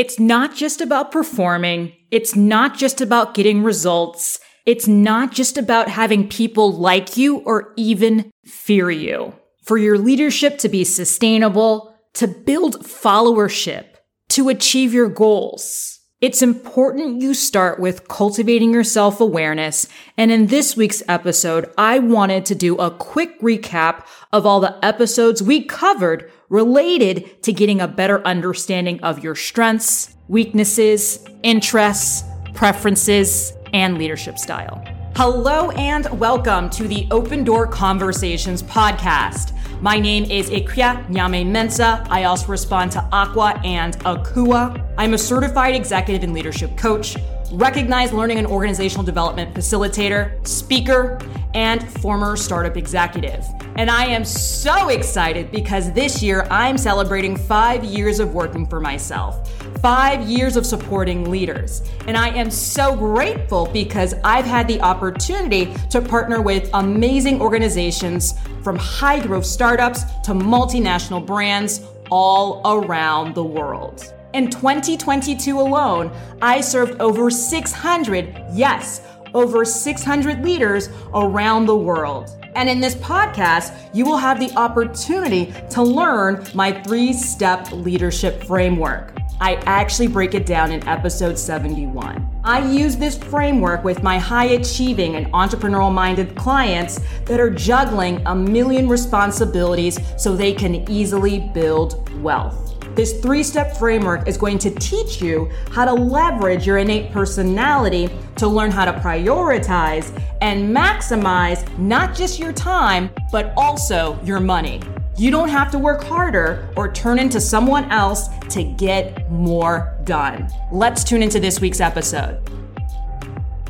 It's not just about performing. It's not just about getting results. It's not just about having people like you or even fear you. For your leadership to be sustainable, to build followership, to achieve your goals. It's important you start with cultivating your self awareness. And in this week's episode, I wanted to do a quick recap of all the episodes we covered related to getting a better understanding of your strengths, weaknesses, interests, preferences, and leadership style. Hello and welcome to the Open Door Conversations podcast. My name is Ikria Nyame Mensah. I also respond to Aqua and Akua. I'm a certified executive and leadership coach, recognized learning and organizational development facilitator, speaker, and former startup executive. And I am so excited because this year I'm celebrating five years of working for myself, five years of supporting leaders. And I am so grateful because I've had the opportunity to partner with amazing organizations from high growth startups to multinational brands all around the world. In 2022 alone, I served over 600, yes, over 600 leaders around the world. And in this podcast, you will have the opportunity to learn my three step leadership framework. I actually break it down in episode 71. I use this framework with my high achieving and entrepreneurial minded clients that are juggling a million responsibilities so they can easily build wealth. This three step framework is going to teach you how to leverage your innate personality to learn how to prioritize and maximize not just your time, but also your money. You don't have to work harder or turn into someone else to get more done. Let's tune into this week's episode.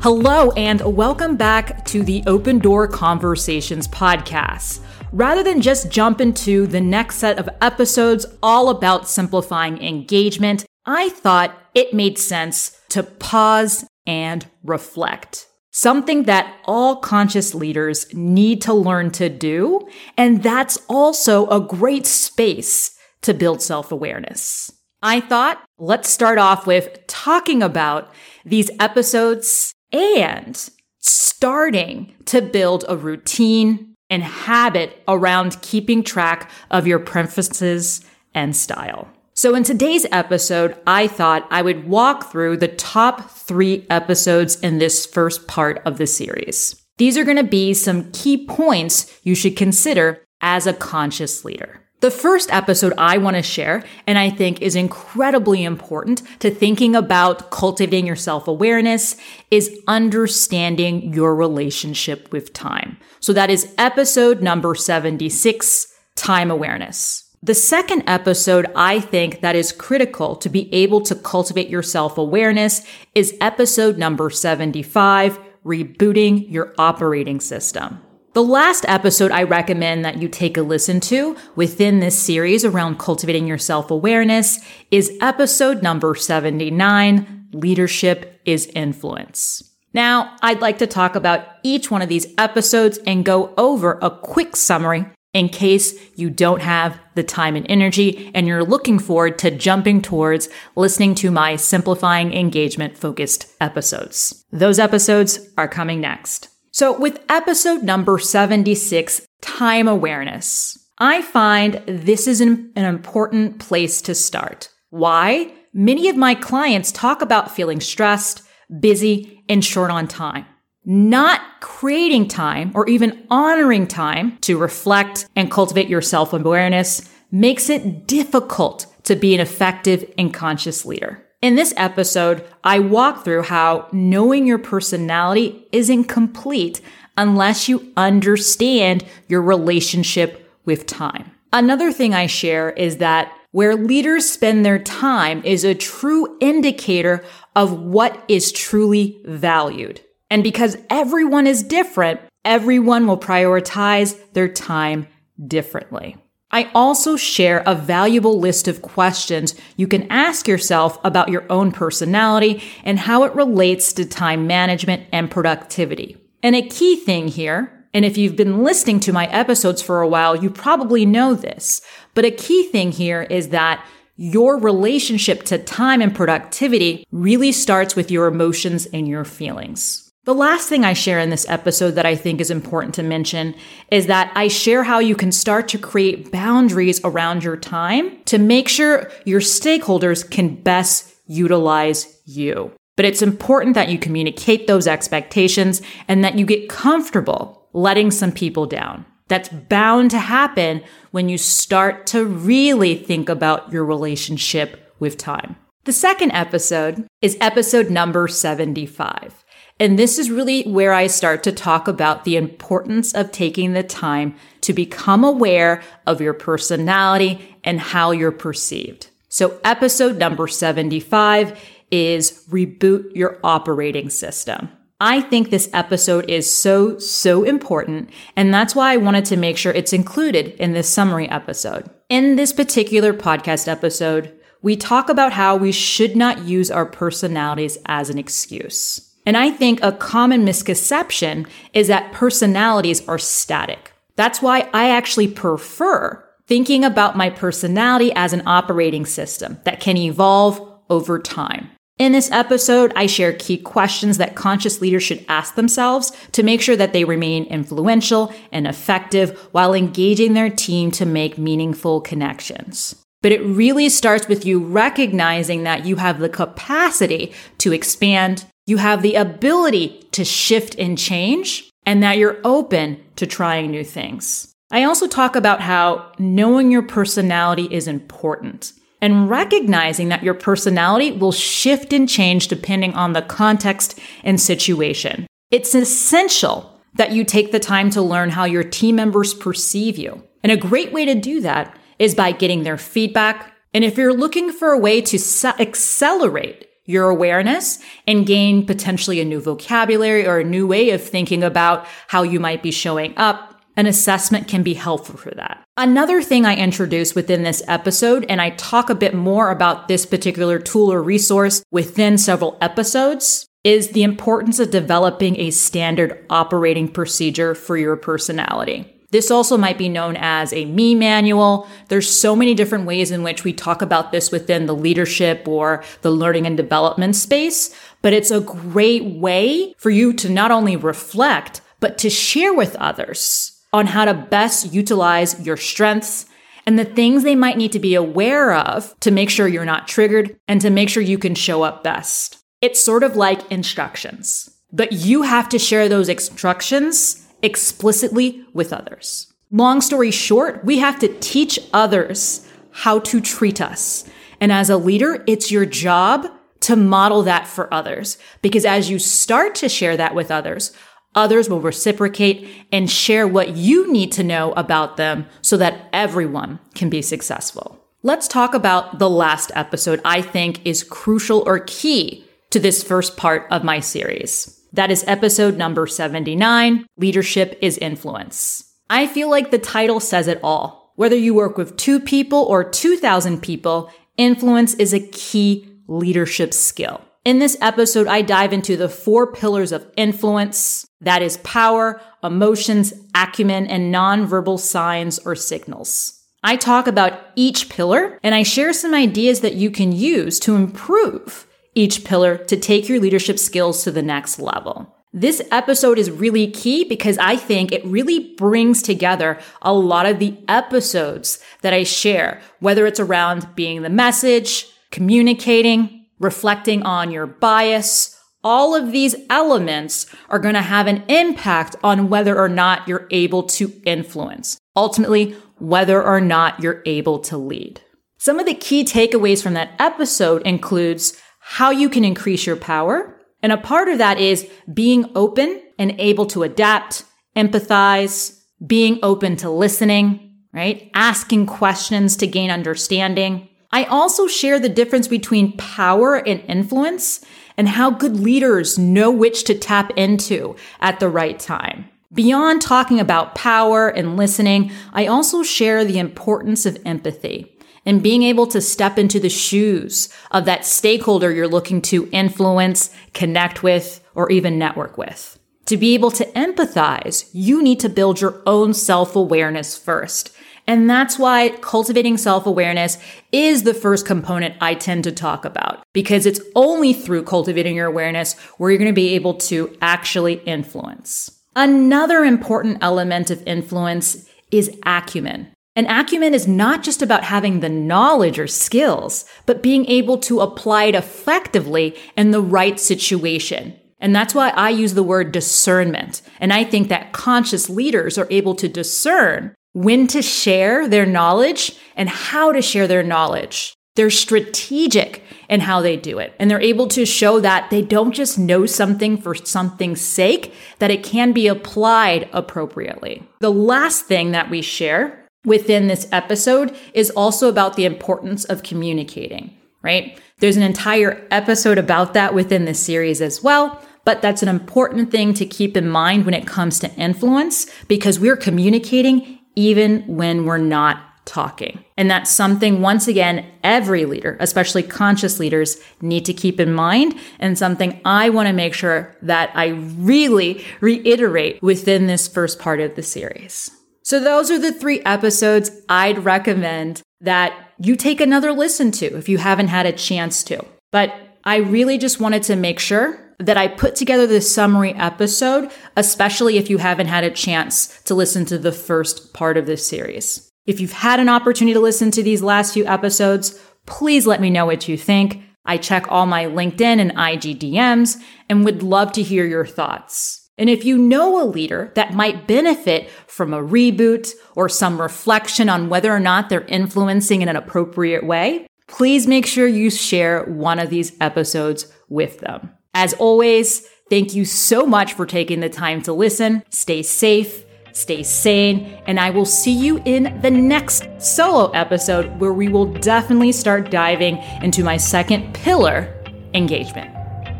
Hello, and welcome back to the Open Door Conversations podcast rather than just jump into the next set of episodes all about simplifying engagement, I thought it made sense to pause and reflect. Something that all conscious leaders need to learn to do. And that's also a great space to build self awareness. I thought let's start off with talking about these episodes and starting to build a routine and habit around keeping track of your preferences and style. So, in today's episode, I thought I would walk through the top three episodes in this first part of the series. These are going to be some key points you should consider as a conscious leader. The first episode I want to share, and I think is incredibly important to thinking about cultivating your self awareness, is understanding your relationship with time. So that is episode number 76, time awareness. The second episode I think that is critical to be able to cultivate your self awareness is episode number 75, rebooting your operating system. The last episode I recommend that you take a listen to within this series around cultivating your self awareness is episode number 79 Leadership is Influence. Now, I'd like to talk about each one of these episodes and go over a quick summary in case you don't have the time and energy and you're looking forward to jumping towards listening to my simplifying engagement focused episodes. Those episodes are coming next. So, with episode number 76, time awareness, I find this is an, an, important place to start. Why? Many of my clients talk about feeling stressed, busy, and short on time. Not creating time or even honoring time to reflect and cultivate your self awareness makes it difficult to be an effective and conscious leader. In this episode, I walk through how knowing your personality isn't complete unless you understand your relationship with time. Another thing I share is that where leaders spend their time is a true indicator of what is truly valued. And because everyone is different, everyone will prioritize their time differently. I also share a valuable list of questions you can ask yourself about your own personality and how it relates to time management and productivity. And a key thing here, and if you've been listening to my episodes for a while, you probably know this, but a key thing here is that your relationship to time and productivity really starts with your emotions and your feelings. The last thing I share in this episode that I think is important to mention is that I share how you can start to create boundaries around your time to make sure your stakeholders can best utilize you. But it's important that you communicate those expectations and that you get comfortable letting some people down. That's bound to happen when you start to really think about your relationship with time. The second episode is episode number 75. And this is really where I start to talk about the importance of taking the time to become aware of your personality and how you're perceived. So episode number 75 is reboot your operating system. I think this episode is so, so important. And that's why I wanted to make sure it's included in this summary episode. In this particular podcast episode, we talk about how we should not use our personalities as an excuse. And I think a common misconception is that personalities are static. That's why I actually prefer thinking about my personality as an operating system that can evolve over time. In this episode, I share key questions that conscious leaders should ask themselves to make sure that they remain influential and effective while engaging their team to make meaningful connections. But it really starts with you recognizing that you have the capacity to expand, you have the ability to shift and change, and that you're open to trying new things. I also talk about how knowing your personality is important and recognizing that your personality will shift and change depending on the context and situation. It's essential that you take the time to learn how your team members perceive you. And a great way to do that is by getting their feedback. And if you're looking for a way to accelerate your awareness and gain potentially a new vocabulary or a new way of thinking about how you might be showing up. An assessment can be helpful for that. Another thing I introduce within this episode, and I talk a bit more about this particular tool or resource within several episodes, is the importance of developing a standard operating procedure for your personality. This also might be known as a me manual. There's so many different ways in which we talk about this within the leadership or the learning and development space, but it's a great way for you to not only reflect, but to share with others on how to best utilize your strengths and the things they might need to be aware of to make sure you're not triggered and to make sure you can show up best. It's sort of like instructions, but you have to share those instructions explicitly with others. Long story short, we have to teach others how to treat us. And as a leader, it's your job to model that for others. Because as you start to share that with others, others will reciprocate and share what you need to know about them so that everyone can be successful. Let's talk about the last episode I think is crucial or key to this first part of my series. That is episode number 79 Leadership is Influence. I feel like the title says it all. Whether you work with two people or 2,000 people, influence is a key leadership skill. In this episode, I dive into the four pillars of influence. That is power, emotions, acumen, and nonverbal signs or signals. I talk about each pillar and I share some ideas that you can use to improve each pillar to take your leadership skills to the next level. This episode is really key because I think it really brings together a lot of the episodes that I share, whether it's around being the message, communicating, reflecting on your bias. All of these elements are going to have an impact on whether or not you're able to influence. Ultimately, whether or not you're able to lead. Some of the key takeaways from that episode includes how you can increase your power. And a part of that is being open and able to adapt, empathize, being open to listening, right? Asking questions to gain understanding. I also share the difference between power and influence and how good leaders know which to tap into at the right time. Beyond talking about power and listening, I also share the importance of empathy and being able to step into the shoes of that stakeholder you're looking to influence, connect with, or even network with. To be able to empathize, you need to build your own self awareness first. And that's why cultivating self awareness is the first component I tend to talk about because it's only through cultivating your awareness where you're going to be able to actually influence. Another important element of influence is acumen. And acumen is not just about having the knowledge or skills, but being able to apply it effectively in the right situation. And that's why I use the word discernment. And I think that conscious leaders are able to discern when to share their knowledge and how to share their knowledge. They're strategic in how they do it. And they're able to show that they don't just know something for something's sake, that it can be applied appropriately. The last thing that we share within this episode is also about the importance of communicating, right? There's an entire episode about that within this series as well. But that's an important thing to keep in mind when it comes to influence because we're communicating even when we're not talking. And that's something, once again, every leader, especially conscious leaders, need to keep in mind, and something I want to make sure that I really reiterate within this first part of the series. So, those are the three episodes I'd recommend that you take another listen to if you haven't had a chance to. But I really just wanted to make sure that I put together this summary episode, especially if you haven't had a chance to listen to the first part of this series. If you've had an opportunity to listen to these last few episodes, please let me know what you think. I check all my LinkedIn and IG DMs and would love to hear your thoughts. And if you know a leader that might benefit from a reboot or some reflection on whether or not they're influencing in an appropriate way, please make sure you share one of these episodes with them. As always, thank you so much for taking the time to listen. Stay safe, stay sane, and I will see you in the next solo episode where we will definitely start diving into my second pillar engagement.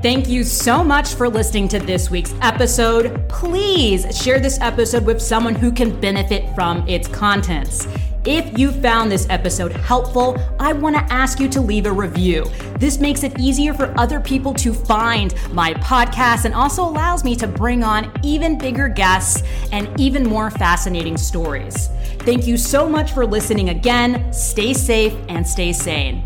Thank you so much for listening to this week's episode. Please share this episode with someone who can benefit from its contents. If you found this episode helpful, I want to ask you to leave a review. This makes it easier for other people to find my podcast and also allows me to bring on even bigger guests and even more fascinating stories. Thank you so much for listening again. Stay safe and stay sane.